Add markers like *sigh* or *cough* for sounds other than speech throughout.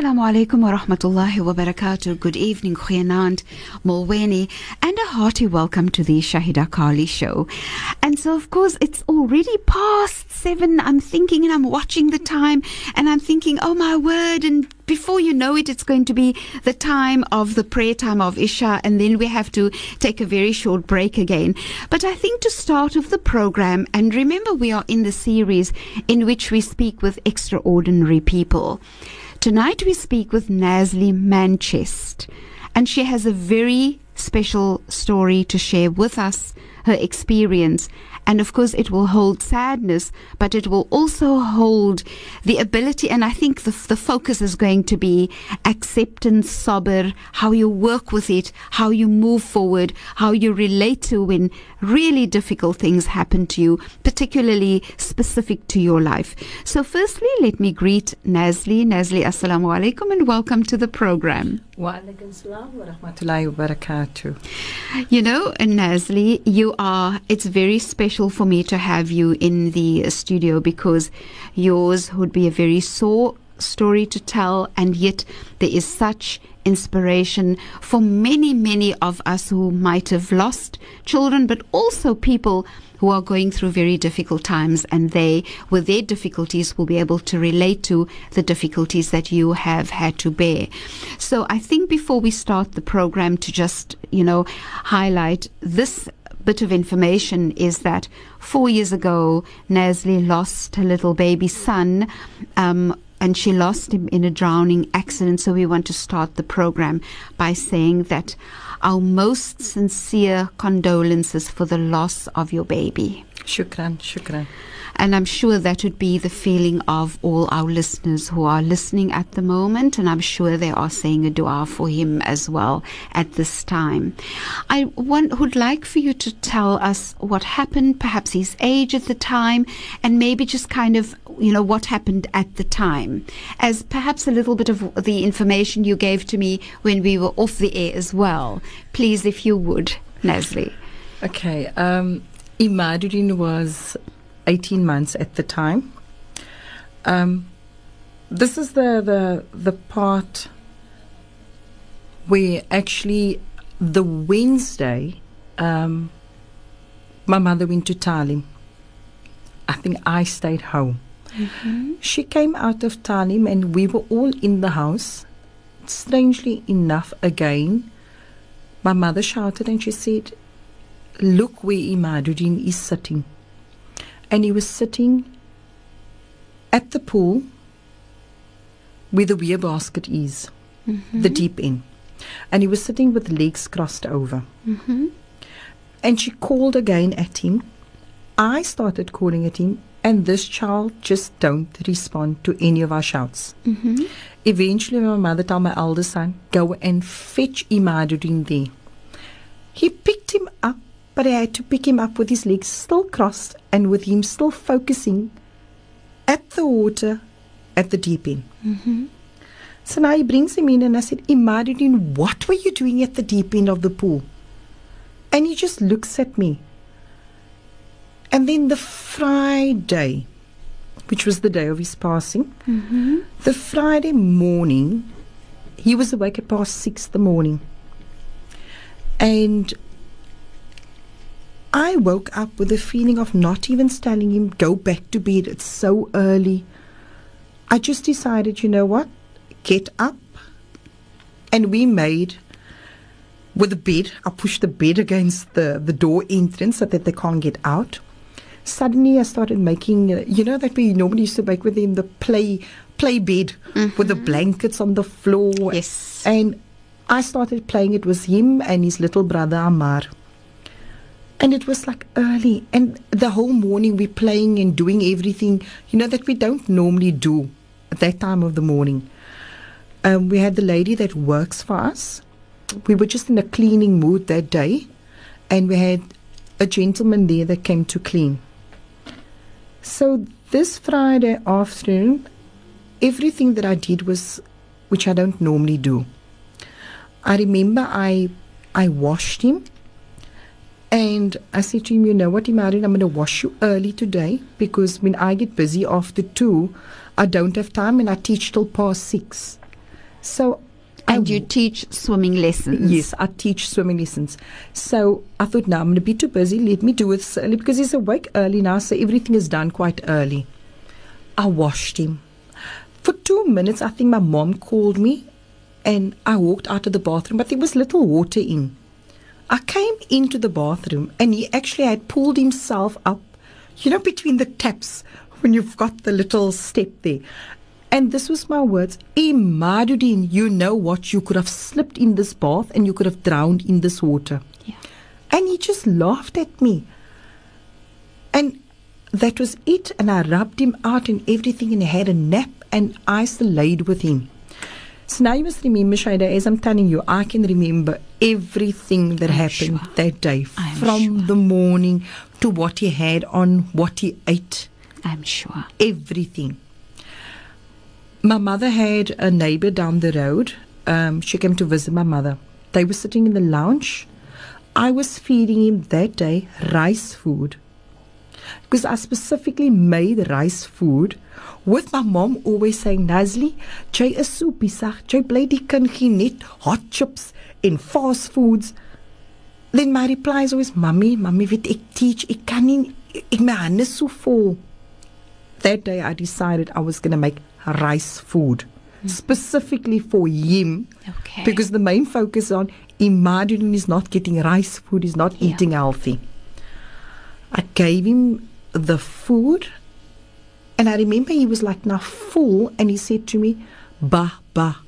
Assalamu alaikum wa rahmatullahi wa barakatuh. Good evening, Khuyanand, Mulweni, and a hearty welcome to the Shahieda Carilie show. And so, of course, it's already past seven. I'm thinking and I'm watching the time and I'm thinking, oh my word, and before you know it, it's going to be the time of the prayer time of Isha, and then we have to take a very short break again. But I think to start off the program, and remember, we are in the series in which we speak with extraordinary people. Tonight we speak with Nazly Manchest, and she has a very special story to share with us, her experience. And of course, it will hold sadness, but it will also hold the ability. And I think the, the focus is going to be acceptance, sabr, how you work with it, how you move forward, how you relate to when really difficult things happen to you, particularly specific to your life. So, firstly, let me greet Nazly. Nazly, assalamu alaikum, and welcome to the program. Wa alaikum salam wa rahmatullahi wa barakatuh. You know, Nazly, you are, it's very special for me to have you in the studio because yours would be a very sore story to tell, and yet there is such inspiration for many, many of us who might have lost children, but also people who are going through very difficult times and they, with their difficulties, will be able to relate to the difficulties that you have had to bear. So I think before we start the program to just, you know, highlight this bit of information is that four years ago, Nazly lost her little baby son. Um, and she lost him in a drowning accident. So we want to start the program by saying that our most sincere condolences for the loss of your baby. Shukran, shukran. And I'm sure that would be the feeling of all our listeners who are listening at the moment. And I'm sure they are saying a dua for him as well at this time. I want, would like for you to tell us what happened, perhaps his age at the time, and maybe just kind of, you know, what happened at the time, as perhaps a little bit of the information you gave to me when we were off the air as well. Please, if you would, Nazly. Okay. Um, Imaduddin was 18 months at the time. Um, this is the, the, the part where actually the Wednesday, um, my mother went to Talim. I think I stayed home. Mm-hmm. She came out of Talim and we were all in the house. Strangely enough, again, my mother shouted and she said, Look where Imaduddin is sitting and he was sitting at the pool where the weir basket is, Mm-hmm. the deep end. And he was sitting with legs crossed over. Mm-hmm. And she called again at him. I started calling at him, and this child just don't respond to any of our shouts. Mm-hmm. Eventually, my mother told my elder son, go and fetch Imaduddin there. He picked him up, but I had to pick him up with his legs still crossed and with him still focusing at the water at the deep end. Mm-hmm. So now he brings him in, and I said, Imaduddin, what were you doing at the deep end of the pool? And he just looks at me. And then the Friday, which was the day of his passing, Mm-hmm. the Friday morning, he was awake at past six the morning. And I woke up with a feeling of not even telling him, go back to bed, it's so early. I just decided, you know what? Get up. And we made with the bed, I pushed the bed against the, the door entrance so that they can't get out. Suddenly, I started making, uh, you know, that we normally used to make with him the play play bed with the blankets on the floor. Yes. And I started playing it with him and his little brother Amar. And it was like early, and the whole morning we're playing and doing everything, you know, that we don't normally do at that time of the morning. Um, we had the lady that works for us. We were just in a cleaning mood that day, and we had a gentleman there that came to clean. So this Friday afternoon, everything that I did was, which I don't normally do. I remember I, I washed him, and I said to him, you know what, Imari, I'm going to wash you early today because when I get busy after two, I don't have time and I teach till past six. So And you teach swimming lessons. Yes, I teach swimming lessons. So I thought, now I'm going to be too busy. Let me do it early because he's awake early now, so everything is done quite early. I washed him. For two minutes, I think my mom called me and I walked out of the bathroom, but there was little water in. I came into the bathroom and he actually had pulled himself up, you know, between the taps when you've got the little step there. And this was my words. Imadudin, you know what? You could have slipped in this bath and you could have drowned in this water. Yeah. And he just laughed at me. And that was it. And I rubbed him out and everything, and he had a nap, and I still laid with him. So now you must remember, Shahieda, as I'm telling you, I can remember everything that I'm happened sure. that day I'm from sure. the morning to what he had on, what he ate, I'm sure. everything. My mother had a neighbor down the road. Um, she came to visit my mother. They were sitting in the lounge. I was feeding him that day rice food because I specifically made rice food with my mom always saying, Nazly, jy is so besig. Jy bly die kind gee net hot chips en fast foods. Then my reply is always, Mommy, Mommy, weet ek teach, ek kan nie, ek my hande is so vol. That day I decided I was going to make rice food hmm. specifically for him Okay. because the main focus on Imadudin is not getting rice food, he's not Yeah. eating healthy. I gave him the food, and I remember he was like now full, and he said to me, "Ba ba,"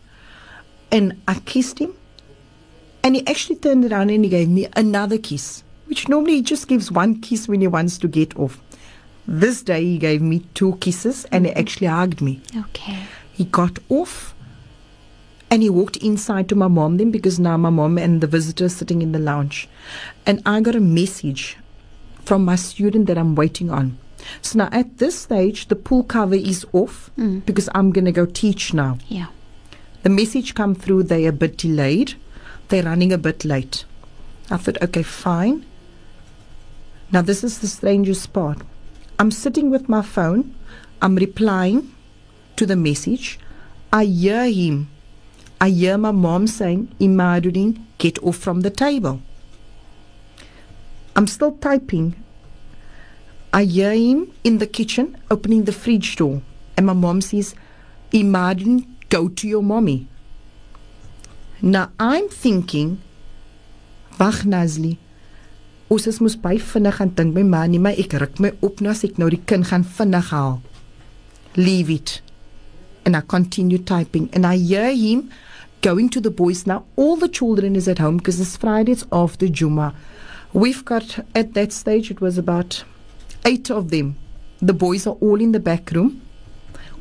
and I kissed him, and he actually turned around and he gave me another kiss, which normally he just gives one kiss when he wants to get off. This day he gave me two kisses, and he mm-hmm. actually hugged me. Okay. He got off and he walked inside to my mom then because now my mom and the visitor sitting in the lounge. And I got a message from my student that I'm waiting on. So now at this stage the pool cover is off Mm. because I'm gonna go teach now. Yeah. The message come through, they're a bit delayed. They're running a bit late. I thought, okay, fine. Now this is the strangest part. I'm sitting with my phone, I'm replying to the message. I hear him. I hear my mom saying, Imadudin, get off from the table. I'm still typing. I hear him in the kitchen opening the fridge door. And my mom says, Imadudin, go to your mommy. Now I'm thinking, wag Nazly. Ons is mos baie vinnig aan dink my ma nie, maar ek ruk my op nou as ek nou die kind gaan vinnig haal. Leave it. And I continue typing and I hear him going to the boys now. All the children is at home because it's Friday, it's after Juma. We've got at that stage it was about eight of them. The boys are all in the back room,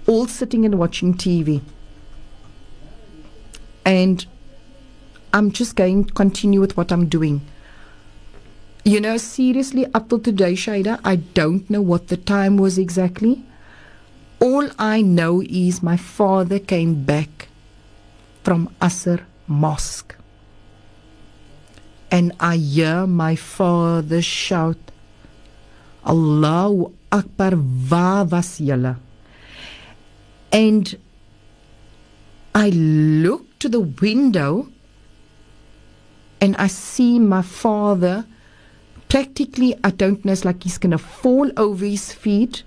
all sitting and watching TV. And I'm just going to continue with what I'm doing. You know, seriously, up till today, Shahieda, I don't know what the time was exactly. All I know is my father came back from Asr Mosque. And I hear my father shout, Allahu Akbar, waar was julle? And I look to the window and I see my father practically, I don't know, it's like he's going to fall over his feet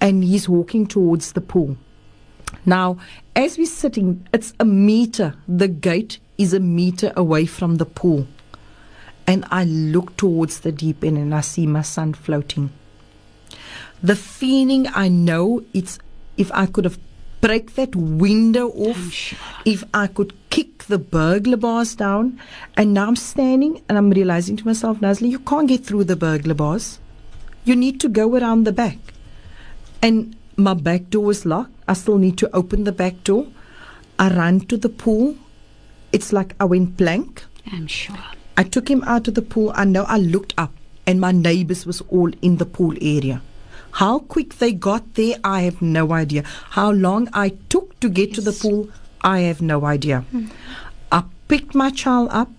and he's walking towards the pool. Now, as we're sitting, it's a meter. The gate is a meter away from the pool. And I look towards the deep end and I see my son floating. The feeling I know it's if I could have break that window off, sure. if I could kick the burglar bars down, and now I'm standing and I'm realizing to myself, Nazly, you can't get through the burglar bars. You need to go around the back. And my back door is locked. I still need to open the back door. I ran to the pool. It's like I went blank. I'm sure. I took him out of the pool. I know I looked up and my neighbors was all in the pool area. How quick they got there, I have no idea. How long I took to get to the pool, I have no idea. I picked my child up.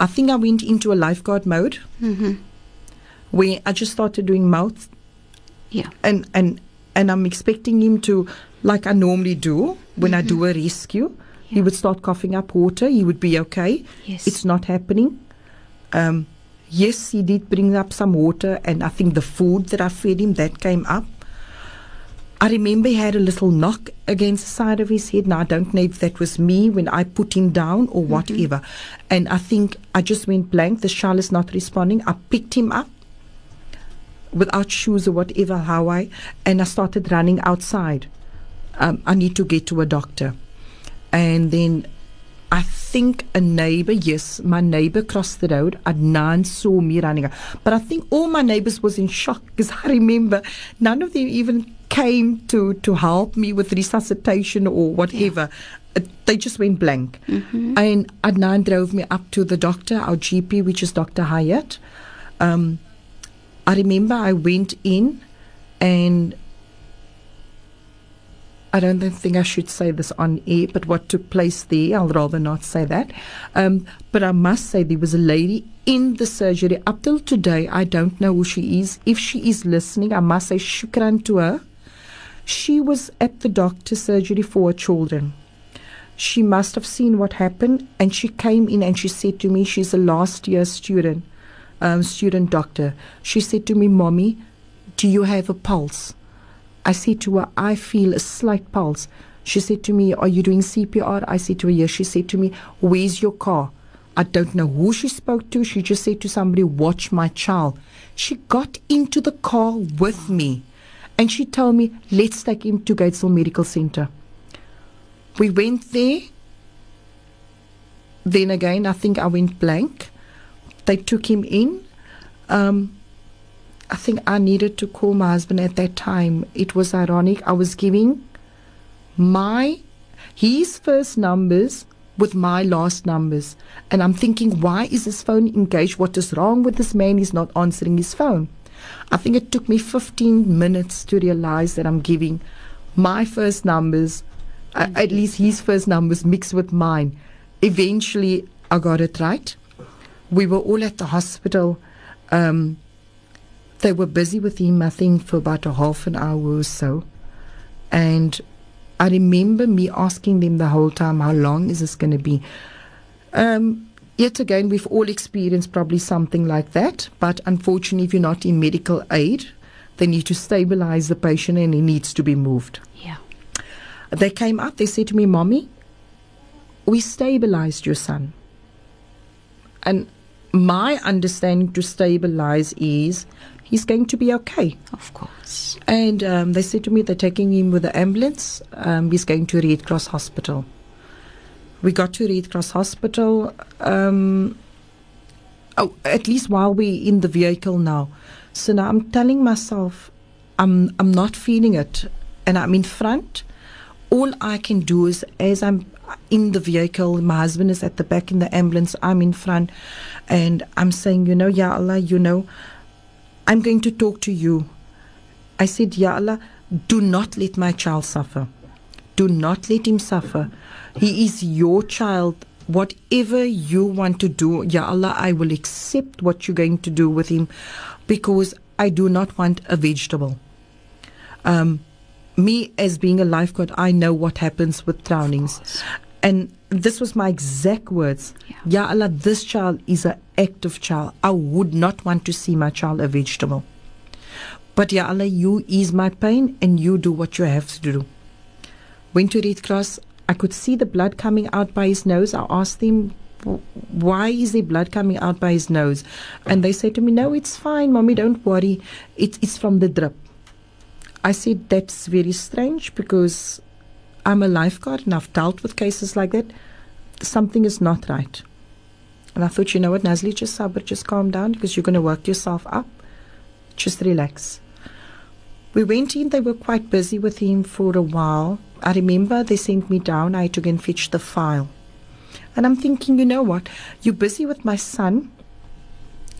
I think I went into a lifeguard mode Mm-hmm. where I just started doing mouth Yeah. and and and I'm expecting him to, like I normally do when I do a rescue, he would start coughing up water. He would be okay. Yes. It's not happening. Um, yes, he did bring up some water, and I think the food that I fed him that came up. I remember he had a little knock against the side of his head. Now I don't know if that was me when I put him down or whatever. And I think I just went blank. The child is not responding. I picked him up without shoes or whatever, how I, and I started running outside. Um, I need to get to a doctor. And then I think a neighbor, yes, my neighbor crossed the road. Adnan saw me running. out. But I think all my neighbors was in shock because *laughs* I remember none of them even came to, to help me with resuscitation or whatever. Uh, They just went blank. And Adnan drove me up to the doctor, our GP, which is Dr. Hayat. Um, I remember I went in and I don't think I should say this on air, but what took place there, I'll rather not say that. Um, but I must say there was a lady in the surgery. Up till today, I don't know who she is. If she is listening, I must say shukran to her. She was at the doctor's surgery for her children. She must have seen what happened, and she came in and she said to me, she's a last year student, um, student doctor. She said to me, Mommy, do you have a pulse? I said to her, I feel a slight pulse. She said to me, Are you doing CPR? I said to her, Yes. She said to me, Where's your car? I don't know who she spoke to. She just said to somebody, Watch my child. She got into the car with me and she told me, Let's take him to Gatesville Medical Center. We went there. Then again, I think I went blank. They took him in. Um, I think I needed to call my husband at that time. It was ironic. I was giving my his first numbers with my last numbers. And I'm thinking, why is his phone engaged? What is wrong with this man? He's not answering his phone. I think it took me 15 minutes to realize that I'm giving my first numbers, uh, at least his first numbers, mixed with mine. Eventually, I got it right. We were all at the hospital. Um, they were busy with him, I think, for about a half an hour or so. And I remember me asking them the whole time, how long is this going to be? Um, yet again, we've all experienced probably something like that. But unfortunately, if you're not in medical aid, they need to stabilize the patient and he needs to be moved. Yeah. They came up, they said to me, Mommy, we stabilized your son. And my understanding to stabilize is he's going to be okay. Of course. And um, they said to me they're taking him with the ambulance. Um, he's going to Red Cross Hospital. We got to Red Cross Hospital. Um, oh, at least while we're in the vehicle now. So now I'm telling myself, I'm I'm not feeling it, and I'm in front. All I can do is, as I'm in the vehicle, my husband is at the back in the ambulance. I'm in front, and I'm saying, you know, Ya Allah, you know, I'm going to talk to you. I said, Ya Allah, do not let my child suffer. Do not let him suffer. He is your child. Whatever you want to do, Ya Allah, I will accept what you're going to do with him because I do not want a vegetable. Um, me, as being a lifeguard, I know what happens with drownings. And this was my exact words. Yeah. Ya Allah, this child is an active child. I would not want to see my child a vegetable. But Ya Allah, you ease my pain and you do what you have to do. Went to Red Cross. I could see the blood coming out by his nose. I asked him, why is there blood coming out by his nose? And they said to me, no, it's fine, mommy, don't worry. It's, it's from the drip. I said, that's very strange because I'm a lifeguard and I've dealt with cases like that. Something is not right. And I thought, you know what, Nazly, just sabr, just calm down because you're going to work yourself up. Just relax. We went in, they were quite busy with him for a while. I remember they sent me down, I had to go and fetch the file. And I'm thinking, you know what, you're busy with my son.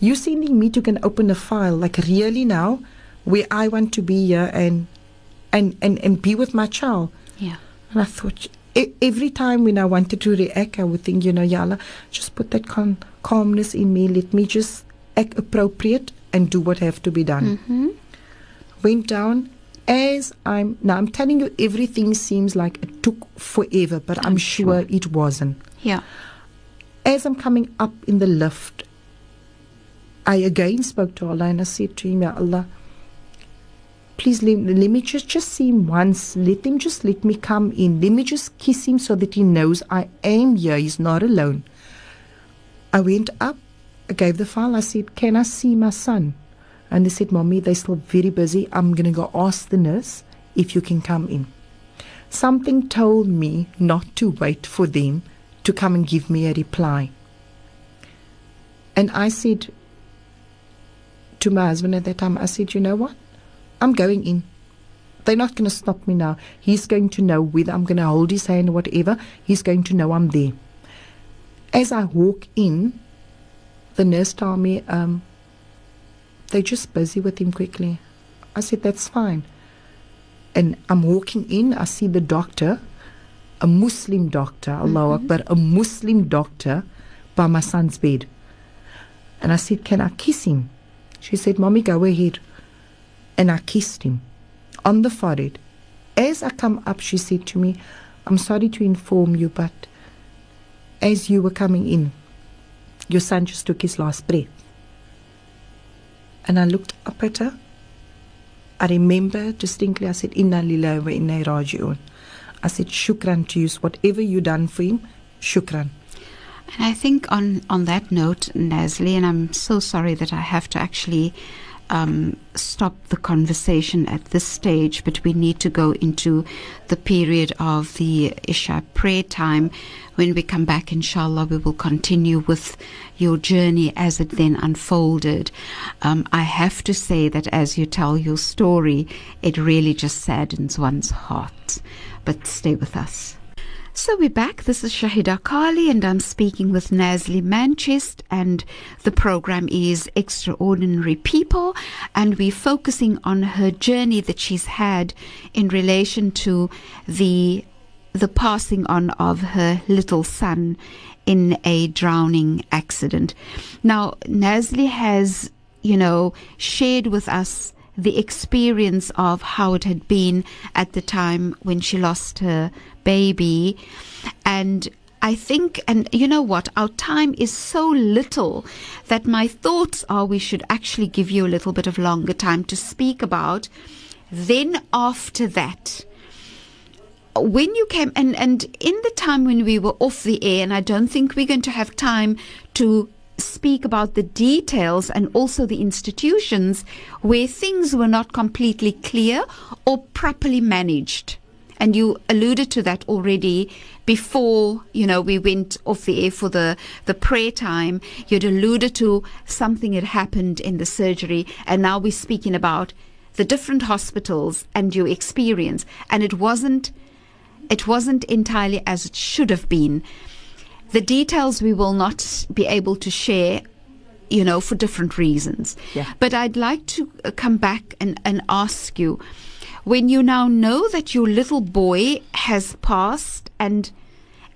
You sending me to go and open a file, like really now, where I want to be here and and, and, and be with my child. Yeah. And I thought, every time when I wanted to react, I would think, you know, Yala, just put that calm, calmness in me. Let me just act appropriate and do what have to be done. Mm-hmm. Went down, as I'm now, I'm telling you, everything seems like it took forever, but I'm, I'm sure, sure. it wasn't. Yeah. As I'm coming up in the lift, I again spoke to Allah and I said to him, Ya Allah, please let, let me just, just see him once. Let him just let me come in. Let me just kiss him so that he knows I am here. He's not alone. I went up, I gave the file. I said, Can I see my son? And they said, Mommy, they're still very busy. I'm going to go ask the nurse if you can come in. Something told me not to wait for them to come and give me a reply. And I said to my husband at that time, I said, You know what? I'm going in. They're not going to stop me now. He's going to know whether I'm going to hold his hand or whatever. He's going to know I'm there. As I walk in, the nurse told me, um, they're just busy with him quickly. I said, That's fine. And I'm walking in, I see the doctor, a Muslim doctor, Allah Akbar, a Muslim doctor by my son's bed. And I said, Can I kiss him? She said, Mommy, go ahead. And I kissed him on the forehead. As I come up, she said to me, I'm sorry to inform you, but as you were coming in, your son just took his last breath. And I looked up at her. I remember distinctly, I said, Inna lillahi wa inna raji'un. I said, Shukran to you. Whatever you done for him, shukran. And I think on, on that note, Nazly, and I'm so sorry that I have to actually um, stop the conversation at this stage, but we need to go into the period of the Isha prayer time. When we come back, inshallah, we will continue with your journey as it then unfolded. Um, I have to say that as you tell your story, it really just saddens one's heart. But stay with us. So we're back. This is Shahieda Carilie, and I'm speaking with Nazly Manchest, and the program is Extraordinary People, and we're focusing on her journey that she's had in relation to the the passing on of her little son in a drowning accident. Now, Nazly has, you know, shared with us the experience of how it had been at the time when she lost her baby. And I think, and you know what, our time is so little that my thoughts are we should actually give you a little bit of longer time to speak about. Then after that, when you came and and in the time when we were off the air and i don't think we're going to have time to speak about the details and also the institutions where things were not completely clear or properly managed. And you alluded to that already before you know we went off the air for the the prayer time. You'd alluded to something had happened in the surgery and now we're speaking about the different hospitals and your experience. And it wasn't it wasn't entirely as it should have been. The details we will not be able to share, you know, for different reasons. Yeah. But I'd like to uh, come back and, and ask you when you now know that your little boy has passed and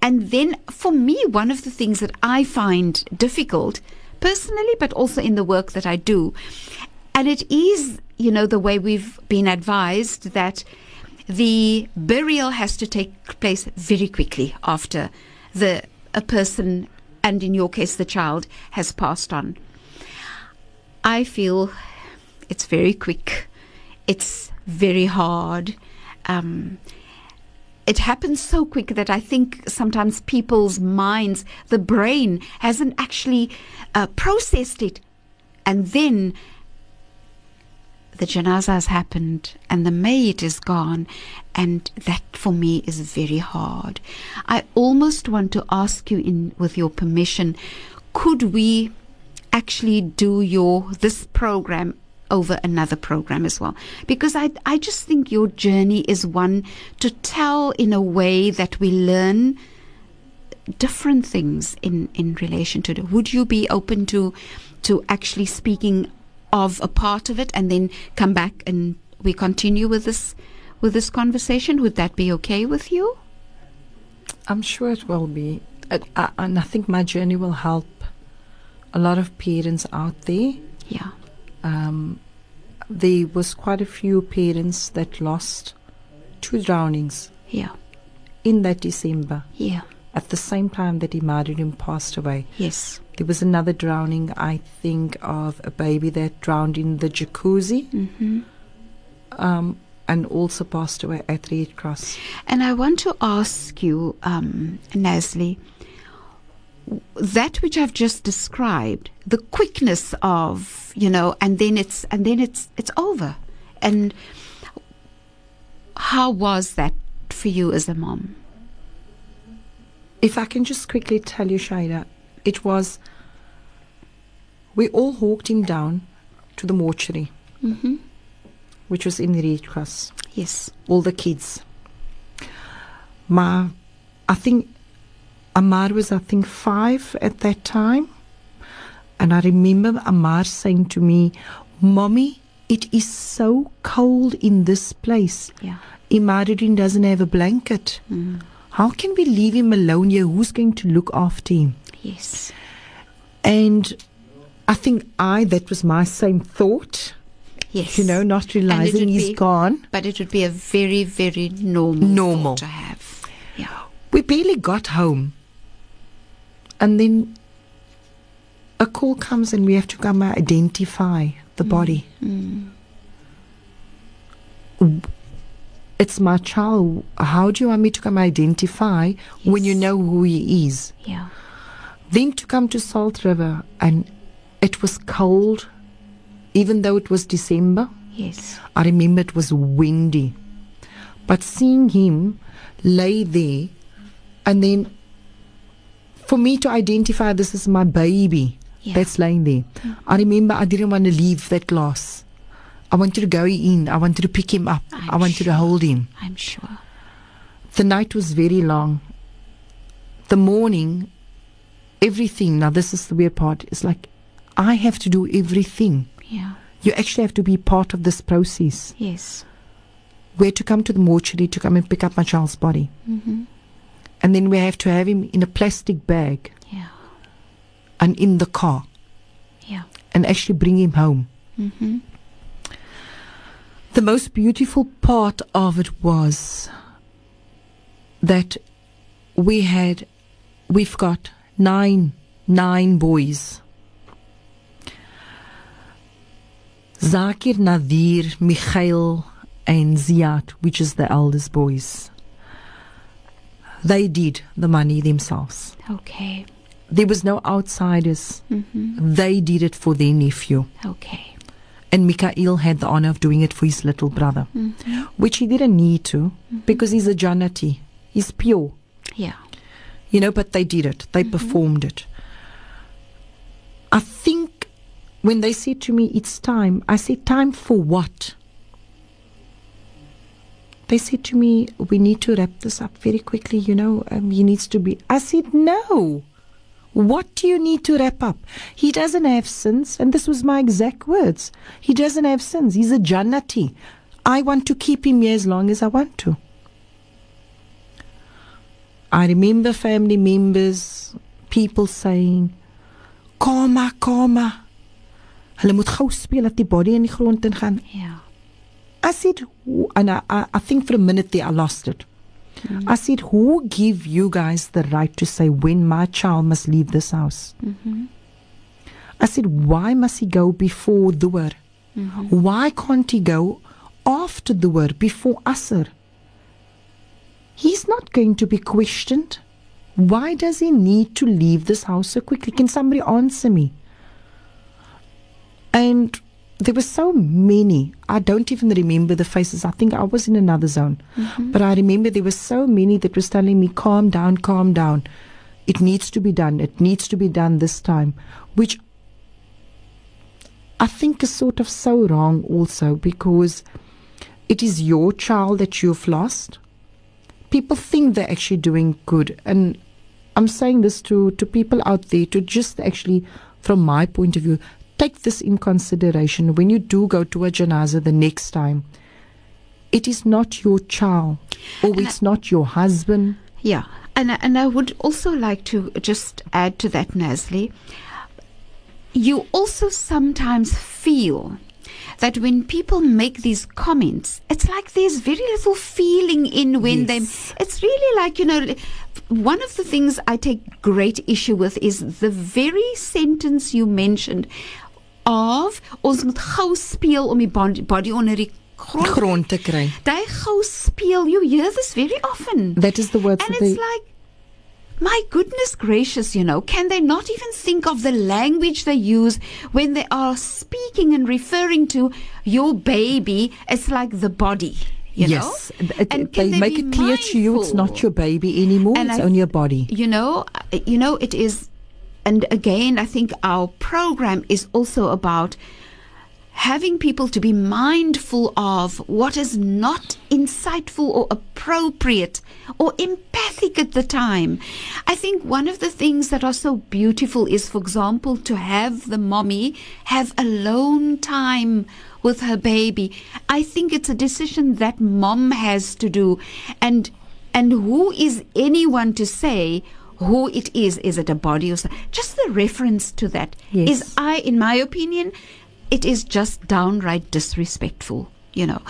and then for me one of the things that I find difficult personally but also in the work that I do and it is you know the way we've been advised that the burial has to take place very quickly after the a person and in your case the child has passed on. I feel it's very quick. It's very hard. Um, it happens so quick that I think sometimes people's minds, the brain, hasn't actually uh, processed it. And then the janaza has happened and the maid is gone and that for me is very hard. I almost want to ask you in with your permission could we actually do your this program over another program as well? Because i i just think your journey is one to tell in a way that we learn different things in in relation to it would you be open to to actually speaking of a part of it and then come back and we continue with this with this conversation would that be okay with you I'm sure it will be. And I think my journey will help a lot of parents out there. yeah Um, there was quite a few parents that lost two drownings Yeah. in that December. Yeah. At the same time that Imaduddin passed away, Yes. there was another drowning. I think of a baby that drowned in the jacuzzi, Mm-hmm. um, and also passed away at Red Cross. And I want to ask you, um, Nazly, that which I've just described, the quickness of, you know, and then it's and then it's it's over. And how was that for you as a mom? If I can just quickly tell you, Shahieda, it was. We all walked him down to the mortuary, Mm-hmm. which was in the Red Cross. Yes. all the kids. Ma, I think Amar was, I think, five at that time. And I remember Amar saying to me, Mommy, it is so cold in this place. Yeah. Imaduddin doesn't have a blanket. Mm. How can we leave him alone here? Who's going to look after him? Yes. And I think I, that was my same thought, Yes. you know, not realizing he's be- gone. But it would be a very, very normal, Normal. thought to have. Yeah. We barely got home. And then a call comes and we have to come and identify the body. Mm. It's my child. How do you want me to come identify when you know who he is? Yeah. Then to come to Salt River and it was cold, even though it was December. Yes. I remember it was windy. But seeing him lay there, and then for me to identify this is my baby Yeah. that's laying there, mm. I remember I didn't want to leave that glass. I wanted to go in, I wanted to pick him up, I'm I wanted to hold him. I'm sure. The night was very long. The morning, everything, now this is the weird part, is like I have to do everything. Yeah. You actually have to be part of this process. Yes. we had to come to the mortuary to come and pick up my child's body. Mm-hmm. And then we have to have him in a plastic bag Yeah. and in the car Yeah. and actually bring him home. Mm-hmm. The most beautiful part of it was that we had, we've got nine, nine boys. Zakir, Nadir, Mikhail, and Ziad, which is the eldest boys. They did the money themselves. Okay. There was no outsiders. Mm-hmm. They did it for their nephew. Okay. And Mikhail had the honor of doing it for his little brother, Mm-hmm. which he didn't need to because he's a Janati. He's pure, Yeah. you know, but they did it. They performed it. I think when they said to me, it's time, I said, time for what? They said to me, we need to wrap this up very quickly, you know, um, he needs to be. I said, no. What do you need to wrap up? He doesn't have sins, and this was my exact words. He doesn't have sins. He's a Jannati. I want to keep him here as long as I want to. I remember family members, people saying, Koma, koma. Hulle moet gou speel dat die body in die grond ingaan. Yeah. I said, and I, I, I think for a minute there I lost it. I said, who give you guys the right to say when my child must leave this house? Mm-hmm. I said, why must he go before Dhuhr? Mm-hmm. Why can't he go after Dhuhr, before Asr? He's not going to be questioned. Why does he need to leave this house so quickly? Can somebody answer me? And there were so many. I don't even remember the faces. I think I was in another zone. Mm-hmm. But I remember there were so many that was telling me, calm down, calm down. It needs to be done. It needs to be done this time. Which I think is sort of so wrong also because it is your child that you've lost. People think they're actually doing good. And I'm saying this to, to people out there to just actually, from my point of view, take this in consideration when you do go to a janaza the next time. It is not your child, or And it's not your husband. Yeah, and I- and I would also like to just add to that, Nazly. You also sometimes feel that when people make these comments, it's like there's very little feeling in when Yes. they. It's really like you know. One of the things I take great issue with is the very sentence you mentioned of ons moet gou speel om die body, onder die grond. Grond te kry. Daai gou speel. You hear this very often. That is the words And it's they like, my goodness gracious, you know, can they not even think of the language they use when they are speaking and referring to your baby? It's like the body, you yes, know? And they can make it clear to you it's not your baby anymore. And it's I- only your body. You know, you know, it is, and again, I think our program is also about having people to be mindful of what is not insightful or appropriate or empathic at the time. I think one of the things that are so beautiful is, for example, to have the mommy have alone time with her baby. I think it's a decision that mom has to do. And and who is anyone to say who it is? Is it a body or so? Just the reference to that is Yes. I, in my opinion, it is just downright disrespectful, you know.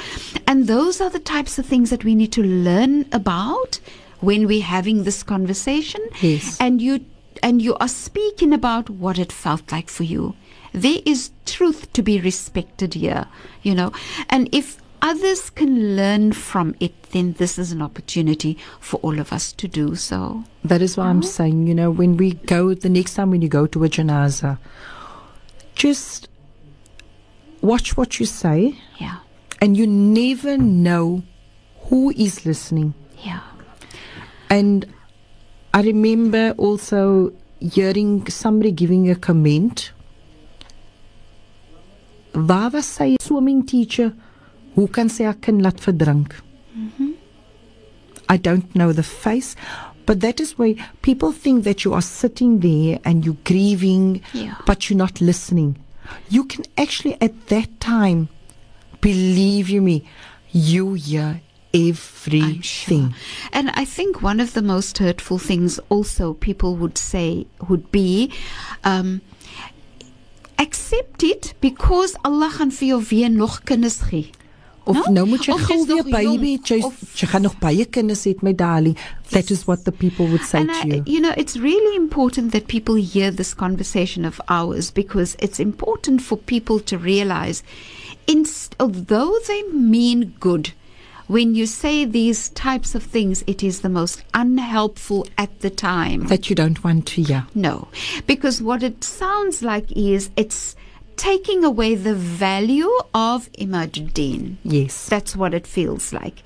And those are the types of things that we need to learn about when we're having this conversation. Yes. And you and you are speaking about what it felt like for you. There is truth to be respected here, you know. And if others can learn from it, then this is an opportunity for all of us to do so. That is why I'm oh. saying, you know, when we go, the next time when you go to a janaza, just watch what you say, Yeah. and you never know who is listening. Yeah. And I remember also hearing somebody giving a comment. Was sy swimming teacher? Hoe kan sy haar kind laat verdrink? I don't know the face, but that is where people think that you are sitting there and you're grieving, Yeah. but you're not listening. You can actually, at that time, believe you me, you hear everything. Sure. And I think one of the most hurtful things also people would say would be um, accept it because Allah gaan vir jou weer nog kinders gee. Of No? nou moet jy gou weer baby, jy, of- jy gaan nog baie kinders hê met Dali. That is what the people would say and to I, you. you know, it's really important that people hear this conversation of ours because it's important for people to realize, inst- although they mean good, when you say these types of things, it is the most unhelpful at the time. That you don't want to hear. No, because what it sounds like is it's taking away the value of Imaduddin. Yes. That's what it feels like.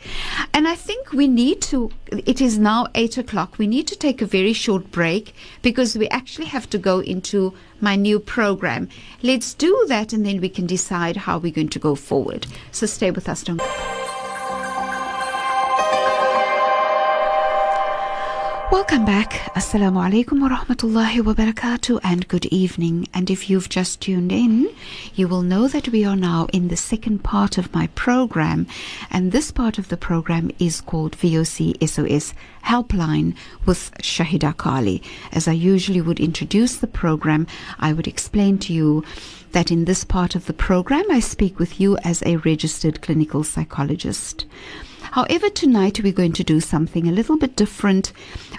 And I think we need to, it is now eight o'clock. We need to take a very short break because we actually have to go into my new program. Let's do that and then we can decide how we're going to go forward. So stay with us. Don't Welcome back. Assalamu alaikum wa rahmatullahi wa barakatuh and good evening. And if you've just tuned in, you will know that we are now in the second part of my program. And this part of the program is called VOC SOS Helpline with Shahieda Carilie. As I usually would introduce the program, I would explain to you that in this part of the program, I speak with you as a registered clinical psychologist. However, tonight we're going to do something a little bit different.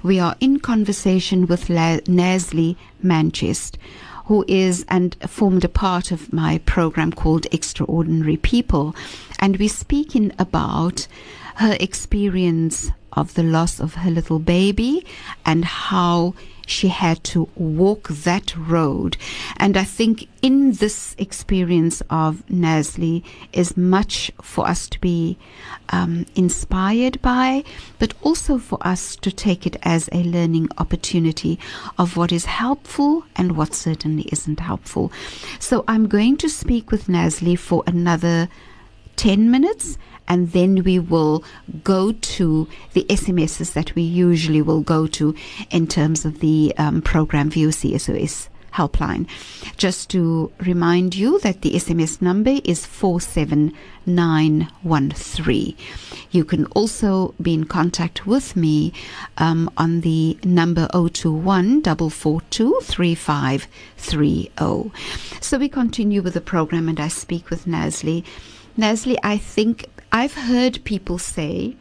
We are in conversation with La- Nazly Manchest, who is and formed a part of my program called Extraordinary People. And we're speaking about her experience of the loss of her little baby and how she had to walk that road. And I think in this experience of Nazly is much for us to be um, inspired by, but also for us to take it as a learning opportunity of what is helpful and what certainly isn't helpful. So I'm going to speak with Nazly for another 10 minutes and then we will go to the SMSs that we usually will go to in terms of the um, program VOC SOS helpline. Just to remind you that the SMS number is 47913. You can also be in contact with me um, on the number 021 442 3530. So we continue with the program and I speak with Nazly. Nazly, I think I've heard people say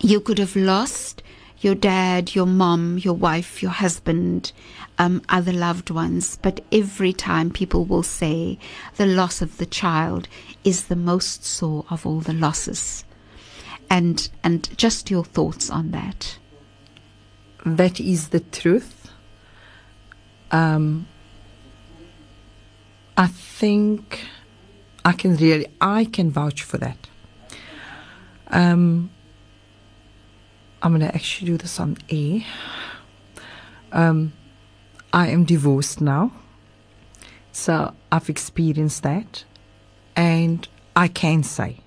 you could have lost your dad, your mom, your wife, your husband, um, other loved ones, but every time people will say the loss of the child is the most sore of all the losses. And and just your thoughts on that. That is the truth. Um, I think I can really I can vouch for that. Um, I'm to actually do this on A. Um, I am divorced now. So I've experienced that. And I can say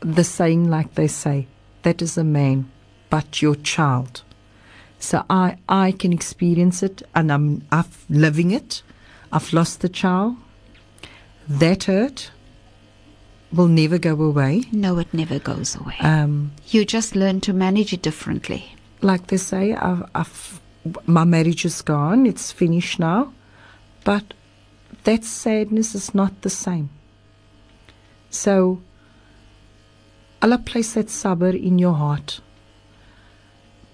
the saying, like they say, that is a man, but your child. So I, I can experience it and I'm, I'm living it. I've lost the child. That hurt will never go away. No, it never goes away. Um, you just learn to manage it differently. like they say, I've, I've, my marriage is gone, it's finished now. But that sadness is not the same. So, Allah place that sabr in your heart.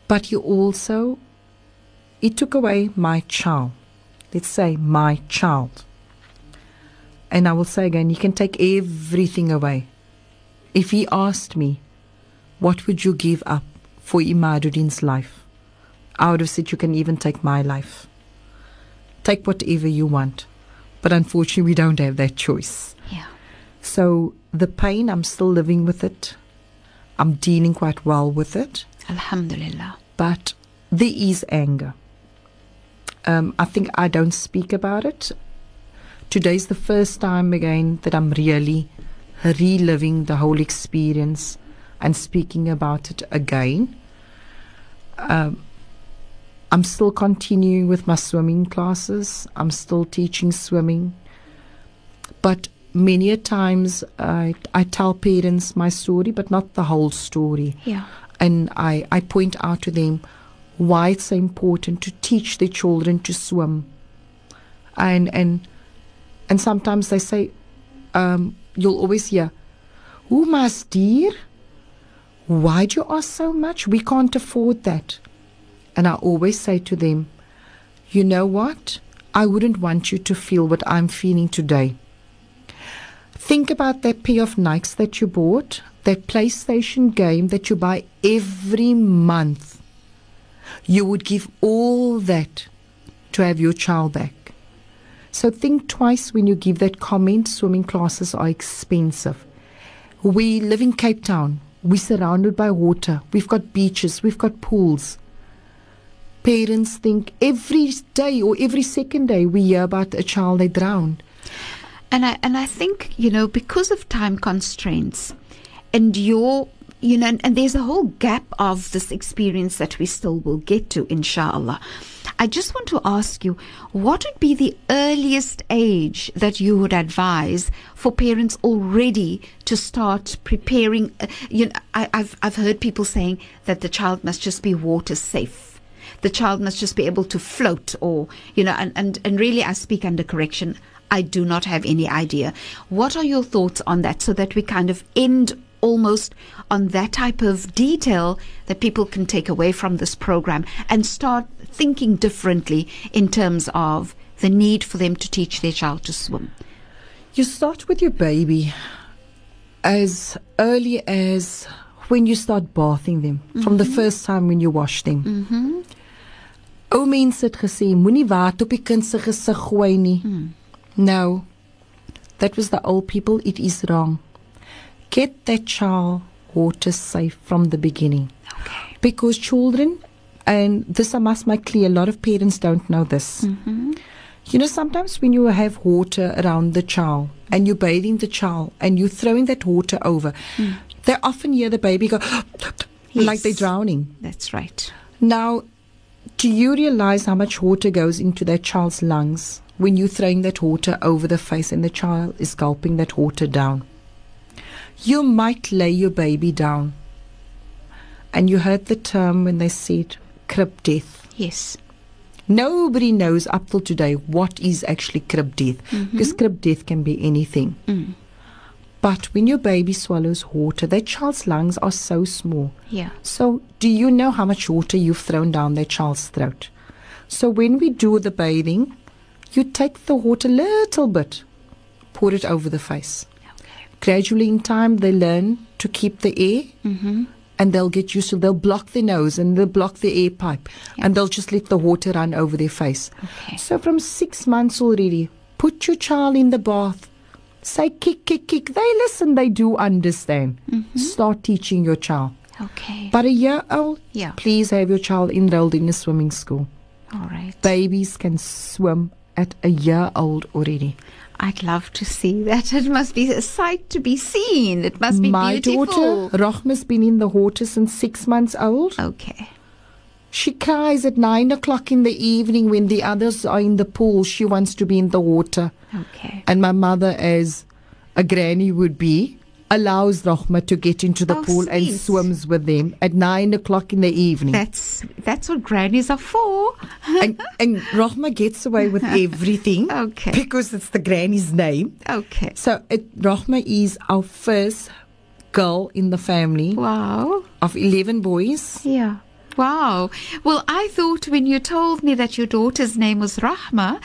But you also, it took away my child. Let's say my child. And I will say again, you can take everything away. If he asked me, what would you give up for Imaduddin's life? I would have said, you can even take my life. Take whatever you want. But unfortunately, we don't have that choice. Yeah. So the pain, I'm still living with it. I'm dealing quite well with it. Alhamdulillah. But there is anger. Um, I think I don't speak about it. Today's the first time again that I'm really reliving the whole experience and speaking about it again. Um, I'm still continuing with my swimming classes. I'm still teaching swimming. But many a times I, I tell parents my story, but not the whole story. Yeah. And I, I point out to them why it's so important to teach their children to swim. And and and sometimes they say, um, you'll always hear, Who must dear? Why do you ask so much? We can't afford that. And I always say to them, You know what? I wouldn't want you to feel what I'm feeling today. Think about that pair of Nikes that you bought, that PlayStation game that you buy every month. You would give all that to have your child back. So think twice when you give that comment swimming classes are expensive. We live in Cape Town. We're surrounded by water. We've got beaches. We've got pools. Parents think every day or every second day we hear about a child they drowned. And I and I think you know because of time constraints, and your you know, and, there's a whole gap of this experience that we still will get to, inshallah. I just want to ask you, what would be the earliest age that you would advise for parents already to start preparing? Uh, you know, I, I've I've heard people saying that the child must just be water safe. The child must just be able to float, or you know, and and, and really, I speak under correction. I do not have any idea. What are your thoughts on that, so that we kind of end almost on that type of detail that people can take away from this program and start thinking differently in terms of the need for them to teach their child to swim? You start with your baby as early as when you start bathing them, from the first time when you wash them. Mm-hmm. Ou mense het gesê moenie water op die kind se gesig gooi nie. No. That was the old people. It is wrong. Get that child water safe from the beginning. Okay. Because children, and this I must make clear, a lot of parents don't know this. Mm-hmm. You know, sometimes when you have water around the child and you're bathing the child and you're throwing that water over, they often hear the baby go like they're drowning. That's right. Now, Do you realize how much water goes into that child's lungs when you're throwing that water over the face and the child is gulping that water down? You might lay your baby down. And you heard the term when they said crib death. Yes. Nobody knows up till today what is actually crib death because crib death can be anything. Mm. But when your baby swallows water, that child's lungs are so small. Yeah. So, do you know how much water you've thrown down their child's throat? So, when we do the bathing, you take the water little bit, pour it over the face. Gradually, in time, they learn to keep the air Mm-hmm. and they'll get used to they'll block their nose and they'll block the air pipe Yeah. and they'll just let the water run over their face. Okay. So from six months already, put your child in the bath. Say kick, kick, kick. They listen, they do understand. Start teaching your child. Okay. But a year old, yeah. please have your child enrolled in a swimming school. All right. Babies can swim at a year old already. I'd love to see that. It must be a sight to be seen. It must be beautiful. My beautiful. daughter, Rochma's been in the water since six months old. Okay. She cries at nine o'clock in the evening when the others are in the pool. She wants to be in the water. Okay. And my mother, as a granny would be, allows Rahma to get into the Oh, pool and swims with them at nine o'clock in the evening. That's that's what grannies are for. *laughs* and, and Rochma gets away with *laughs* everything Okay. because it's the granny's name. Okay. So it, Rochma is our first girl in the family Wow. of 11 boys. Yeah. Wow. Well, I thought when you told me that your daughter's name was Rahma,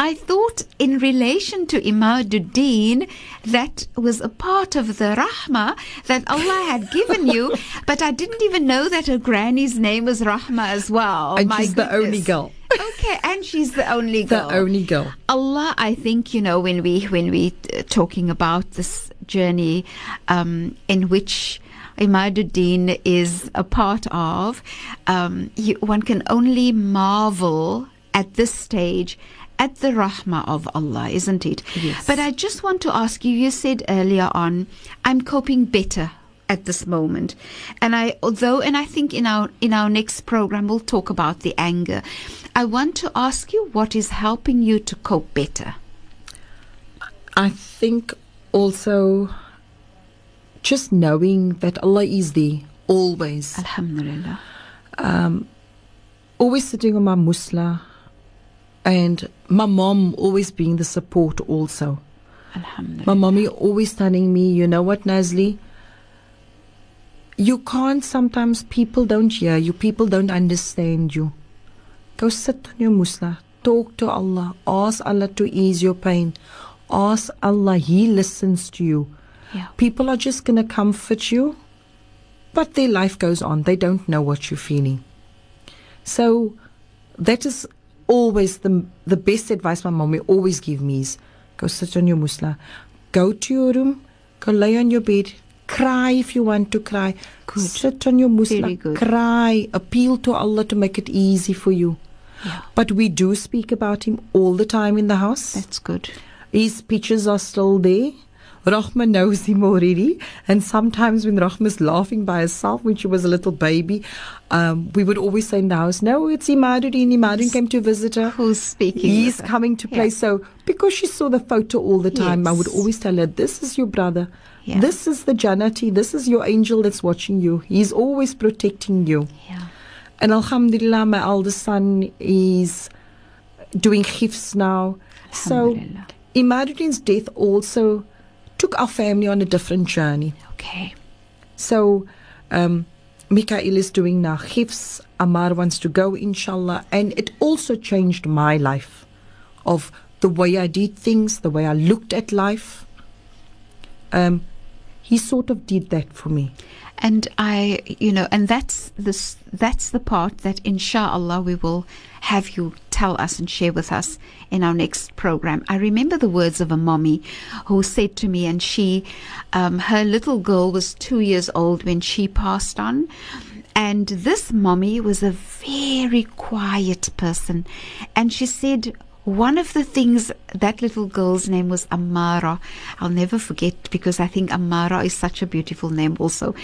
I thought in relation to Imaduddin, that was a part of the Rahma that Allah had given you, *laughs* but I didn't even know that her granny's name was Rahma as well. and My she's the only girl. Okay, and she's the only girl. The only girl. Allah, I think you know when we when we uh, talking about this journey um, in which Imaduddin is a part of, um, you, one can only marvel at this stage at the rahmah of Allah, isn't it? Yes. But I just want to ask you. You said earlier on, I'm coping better at this moment and i although and i think in our in our next program we'll talk about the anger i want to ask you what is helping you to cope better I think also just knowing that Allah is there always. alhamdulillah Um, always sitting on my musla and my mom always being the support also. alhamdulillah My mommy always telling me, you know what, Nazly? You can't sometimes, people don't hear you, people don't understand you. Go sit on your musla, talk to Allah, ask Allah to ease your pain, ask Allah, He listens to you. yeah People are just going to comfort you, but their life goes on. They don't know what you're feeling. So that is always the the best advice my mom will always give me is go sit on your musla, go to your room, go lay on your bed, cry if you want to cry, Good. sit on your musla, cry, appeal to Allah to make it easy for you. yeah But we do speak about him all the time in the house. that's good His pictures are still there. Rahma knows him already. And sometimes when Rahma's laughing by herself when she was a little baby, um, we would always say in the house, No, it's Imaduddin. Imaduddin came to visit her. who's speaking He's coming to play. Yeah. So, because she saw the photo all the time, I would always tell her, This is your brother. Yeah. This is the Janati. This is your angel that's watching you. He's always protecting you. yeah And Alhamdulillah, my eldest son is doing hifz now. So. Imaduddin's death also took our family on a different journey. okay So, um, Mikael is doing now hifz. Amar wants to go, inshallah. And it also changed my life of the way I did things, the way I looked at life. Um, he sort of did that for me. And I, you know, and that's this, that's the part that inshallah we will have you tell us and share with us in our next program. I remember the words of a mommy who said to me, and she, um, her little girl was two years old when she passed on. And this mommy was a very quiet person. And she said, one of the things that little girl's name was Amara. I'll never forget because I think Amara is such a beautiful name also.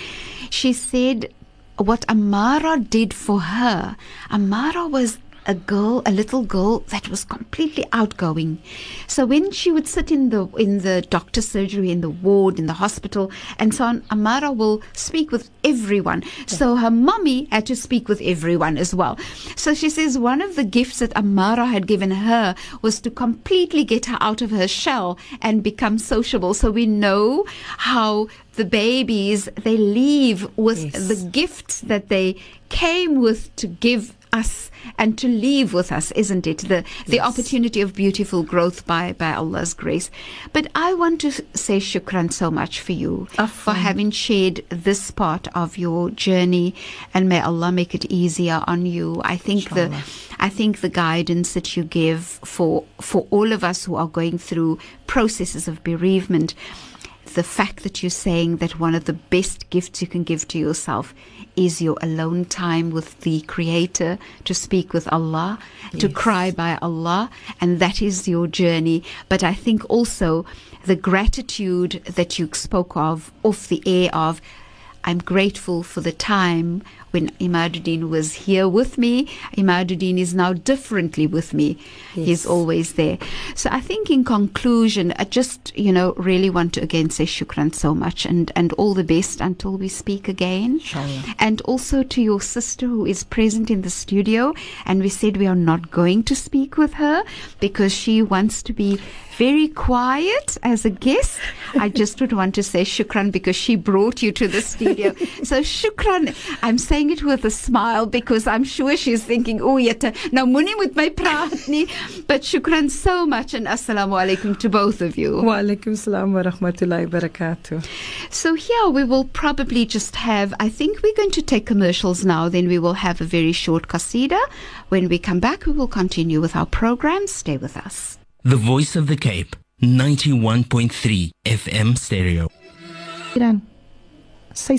She said what Amara did for her. Amara was a girl, a little girl that was completely outgoing. So when she would sit in the in the doctor's surgery, in the ward, in the hospital, and so on, Amara will speak with everyone. So her mummy had to speak with everyone as well. So she says one of the gifts that Amara had given her was to completely get her out of her shell and become sociable. So we know how the babies they leave with Yes. the gifts that they came with to give us and to leave with us, isn't it? The the Yes. opportunity of beautiful growth by by Allah's grace. But I want to say shukran so much for you for having shared this part of your journey, and may Allah make it easier on you. I think the I think the guidance that you give for for all of us who are going through processes of bereavement the fact that you're saying that one of the best gifts you can give to yourself is your alone time with the Creator, to speak with Allah, to cry by Allah, and that is your journey. But I think also the gratitude that you spoke of off the air of I'm grateful for the time when Imaduddin was here with me. Imaduddin is now differently with me. He's always there. So I think in conclusion, I just, you know, really want to again say shukran so much and, and all the best until we speak again. Inshallah. And also to your sister who is present in the studio. And we said we are not going to speak with her because she wants to be very quiet as a guest. I just would want to say shukran because she brought you to the studio. *laughs* so shukran, I'm saying it with a smile because I'm sure she's thinking, oh, yet uh, now muni with my praat nie. But shukran so much and assalamu alaikum to both of you. Wa alaikum salam wa rahmatullahi wa barakatuh. So here we will probably just have, I think we're going to take commercials now, then we will have a very short qasida. When we come back, we will continue with our program. Stay with us. The Voice of the Cape, 91.3 FM stereo. Iran, sy